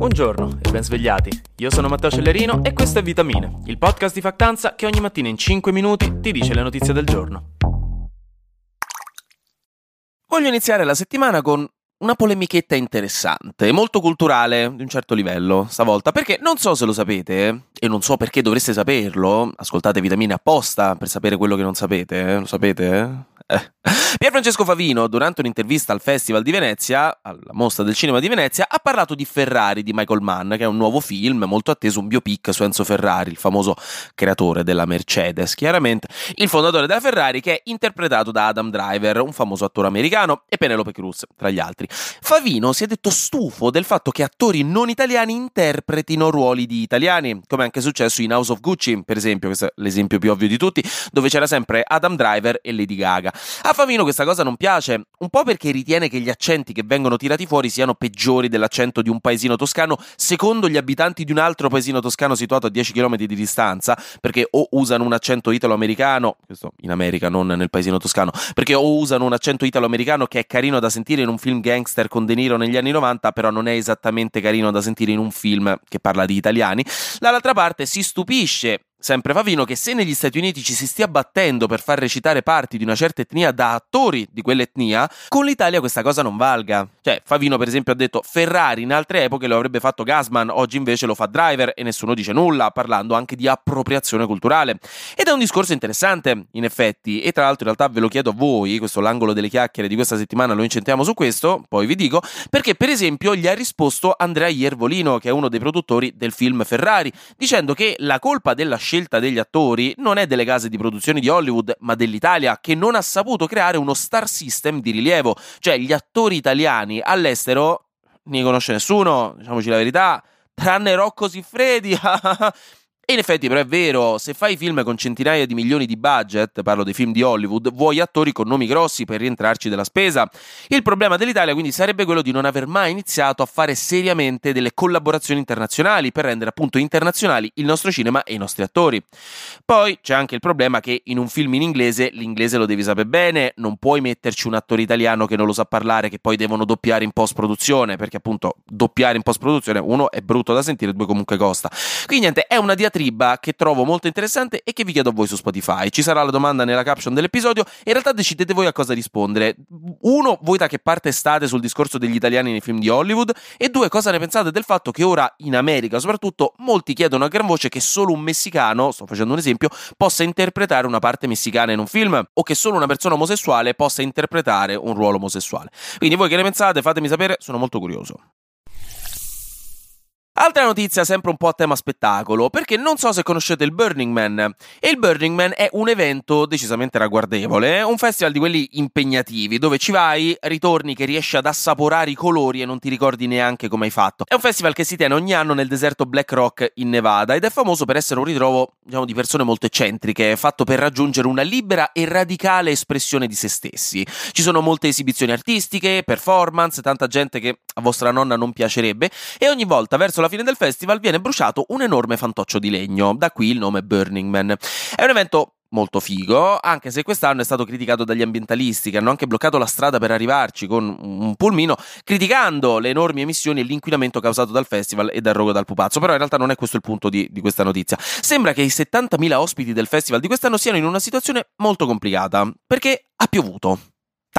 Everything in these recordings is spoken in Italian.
Buongiorno e ben svegliati. Io sono Matteo Cellerino e questo è Vitamine, il podcast di Factanza che ogni mattina in 5 minuti ti dice le notizie del giorno. Voglio iniziare la settimana con una polemichetta interessante, molto culturale, di un certo livello, stavolta, perché non so se lo sapete, e non so perché dovreste saperlo, ascoltate Vitamine apposta per sapere quello che non sapete, eh? lo sapete? Eh. Pier Francesco Favino, durante un'intervista al Festival di Venezia, alla mostra del cinema di Venezia, ha parlato di Ferrari di Michael Mann, che è un nuovo film molto atteso, un biopic su Enzo Ferrari, il famoso creatore della Mercedes, chiaramente, il fondatore della Ferrari, che è interpretato da Adam Driver, un famoso attore americano, e Penelope Cruz, tra gli altri. Favino si è detto stufo del fatto che attori non italiani interpretino ruoli di italiani, come è anche successo in House of Gucci, per esempio, questo è l'esempio più ovvio di tutti, dove c'era sempre Adam Driver e Lady Gaga. A Favino questa cosa non piace, un po' perché ritiene che gli accenti che vengono tirati fuori siano peggiori dell'accento di un paesino toscano, secondo gli abitanti di un altro paesino toscano situato a 10 km di distanza, perché o usano un accento italo-americano, questo in America, non nel paesino toscano, perché o usano un accento italo-americano che è carino da sentire in un film gangster con De Niro negli anni 90, però non è esattamente carino da sentire in un film che parla di italiani. Dall'altra parte si stupisce Sempre Favino che se negli Stati Uniti ci si stia battendo per far recitare parti di una certa etnia da attori di quell'etnia, con l'Italia questa cosa non valga. Cioè, Favino per esempio ha detto Ferrari in altre epoche lo avrebbe fatto Gasman, oggi invece lo fa Driver e nessuno dice nulla, parlando anche di appropriazione culturale. Ed è un discorso interessante, in effetti, e tra l'altro in realtà ve lo chiedo a voi, questo l'angolo delle chiacchiere di questa settimana lo incentriamo su questo, poi vi dico, perché per esempio gli ha risposto Andrea Iervolino, che è uno dei produttori del film Ferrari, dicendo che la colpa della scelta degli attori non è delle case di produzione di Hollywood, ma dell'Italia, che non ha saputo creare uno star system di rilievo. Cioè, gli attori italiani all'estero ne conosce nessuno, diciamoci la verità, tranne Rocco Siffredi. E in effetti però è vero, se fai film con centinaia di milioni di budget, parlo dei film di Hollywood, vuoi attori con nomi grossi per rientrarci della spesa. Il problema dell'Italia quindi sarebbe quello di non aver mai iniziato a fare seriamente delle collaborazioni internazionali per rendere appunto internazionali il nostro cinema e i nostri attori. Poi c'è anche il problema che in un film in inglese l'inglese lo devi sapere bene, non puoi metterci un attore italiano che non lo sa parlare che poi devono doppiare in post produzione, perché appunto doppiare in post produzione uno è brutto da sentire, due comunque costa. Quindi niente, è una diatriba diatriba che trovo molto interessante e che vi chiedo a voi su Spotify. Ci sarà la domanda nella caption dell'episodio in realtà decidete voi a cosa rispondere. Uno, voi da che parte state sul discorso degli italiani nei film di Hollywood e due, cosa ne pensate del fatto che ora in America soprattutto molti chiedono a gran voce che solo un messicano, sto facendo un esempio, possa interpretare una parte messicana in un film o che solo una persona omosessuale possa interpretare un ruolo omosessuale. Quindi voi che ne pensate? Fatemi sapere, sono molto curioso. Altra notizia sempre un po' a tema spettacolo, perché non so se conoscete il Burning Man. E il Burning Man è un evento decisamente ragguardevole, un festival di quelli impegnativi, dove ci vai, ritorni che riesci ad assaporare i colori e non ti ricordi neanche come hai fatto. È un festival che si tiene ogni anno nel deserto Black Rock in Nevada ed è famoso per essere un ritrovo, diciamo, di persone molto eccentriche, fatto per raggiungere una libera e radicale espressione di se stessi. Ci sono molte esibizioni artistiche, performance, tanta gente che a vostra nonna non piacerebbe e ogni volta verso la fine del festival viene bruciato un enorme fantoccio di legno, da qui il nome Burning Man. È un evento molto figo, anche se quest'anno è stato criticato dagli ambientalisti che hanno anche bloccato la strada per arrivarci con un pulmino, criticando le enormi emissioni e l'inquinamento causato dal festival e dal rogo dal pupazzo. Però in realtà non è questo il punto di, di questa notizia. Sembra che i 70.000 ospiti del festival di quest'anno siano in una situazione molto complicata, perché ha piovuto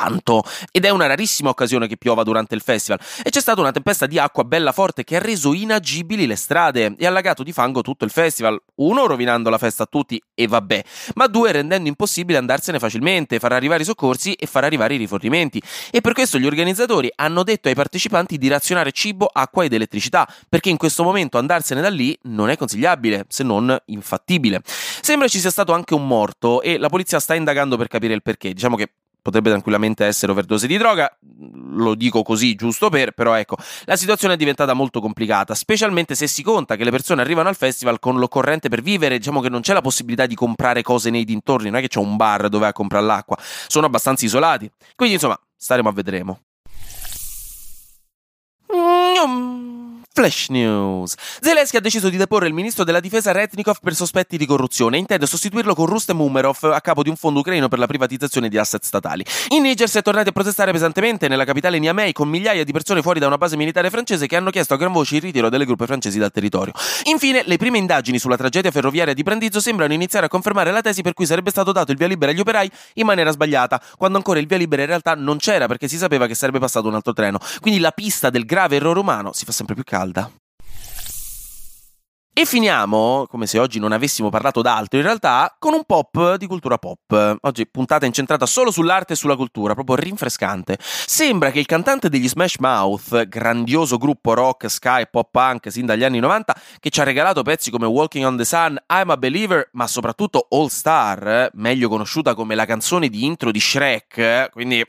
tanto. Ed è una rarissima occasione che piova durante il festival. E c'è stata una tempesta di acqua bella forte che ha reso inagibili le strade e allagato di fango tutto il festival, uno rovinando la festa a tutti e vabbè, ma due rendendo impossibile andarsene facilmente, far arrivare i soccorsi e far arrivare i rifornimenti. E per questo gli organizzatori hanno detto ai partecipanti di razionare cibo, acqua ed elettricità perché in questo momento andarsene da lì non è consigliabile se non infattibile. Sembra ci sia stato anche un morto e la polizia sta indagando per capire il perché, diciamo che potrebbe tranquillamente essere overdose di droga, lo dico così giusto per, però ecco, la situazione è diventata molto complicata, specialmente se si conta che le persone arrivano al festival con l'occorrente per vivere, diciamo che non c'è la possibilità di comprare cose nei dintorni, non è che c'è un bar dove a comprare l'acqua, sono abbastanza isolati. Quindi insomma, staremo a vedremo. Flash News. Zelensky ha deciso di deporre il ministro della difesa Retnikov per sospetti di corruzione e intende sostituirlo con Rustem Umerov a capo di un fondo ucraino per la privatizzazione di asset statali. In Niger si è tornati a protestare pesantemente nella capitale Niamey con migliaia di persone fuori da una base militare francese che hanno chiesto a gran voce il ritiro delle truppe francesi dal territorio. Infine, le prime indagini sulla tragedia ferroviaria di Brandizzo sembrano iniziare a confermare la tesi per cui sarebbe stato dato il via libera agli operai in maniera sbagliata, quando ancora il via libera in realtà non c'era perché si sapeva che sarebbe passato un altro treno. Quindi la pista del grave errore umano si fa sempre più calda. E finiamo, come se oggi non avessimo parlato d'altro, in realtà, con un pop di cultura pop. Oggi puntata incentrata solo sull'arte e sulla cultura, proprio rinfrescante. Sembra che il cantante degli Smash Mouth, grandioso gruppo rock, sky, pop punk sin dagli anni 90, che ci ha regalato pezzi come Walking on the Sun, I'm a Believer, ma soprattutto All Star, meglio conosciuta come la canzone di intro di Shrek, quindi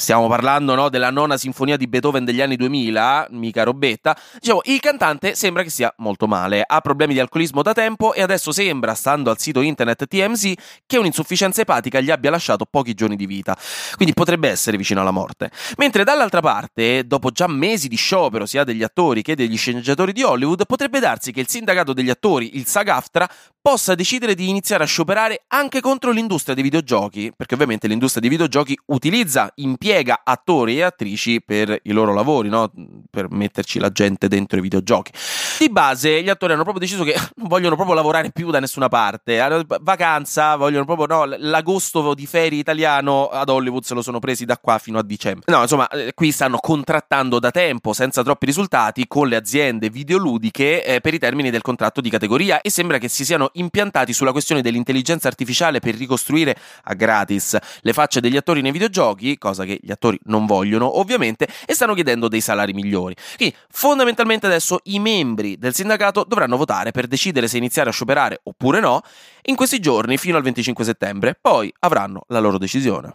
stiamo parlando no, della nona sinfonia di Beethoven degli anni 2000, mica robetta, diciamo, il cantante sembra che sia molto male, ha problemi di alcolismo da tempo e adesso sembra, stando al sito internet TMZ, che un'insufficienza epatica gli abbia lasciato pochi giorni di vita, quindi potrebbe essere vicino alla morte. Mentre dall'altra parte, dopo già mesi di sciopero sia degli attori che degli sceneggiatori di Hollywood, potrebbe darsi che il sindacato degli attori, il SAG-AFTRA, possa decidere di iniziare a scioperare anche contro l'industria dei videogiochi, perché ovviamente l'industria dei videogiochi utilizza, impiega attori e attrici per i loro lavori, no? per metterci la gente dentro i videogiochi. Di base gli attori hanno proprio deciso che non vogliono proprio lavorare più da nessuna parte, vacanza, vogliono proprio no, l'agosto di ferie italiano ad Hollywood se lo sono presi da qua fino a dicembre. No, insomma, eh, qui stanno contrattando da tempo senza troppi risultati con le aziende videoludiche eh, per i termini del contratto di categoria e sembra che si siano impiantati sulla questione dell'intelligenza artificiale per ricostruire a gratis le facce degli attori nei videogiochi, cosa che gli attori non vogliono ovviamente, e stanno chiedendo dei salari migliori. Quindi fondamentalmente adesso i membri del sindacato dovranno votare per decidere se iniziare a scioperare oppure no in questi giorni fino al 25 settembre, poi avranno la loro decisione.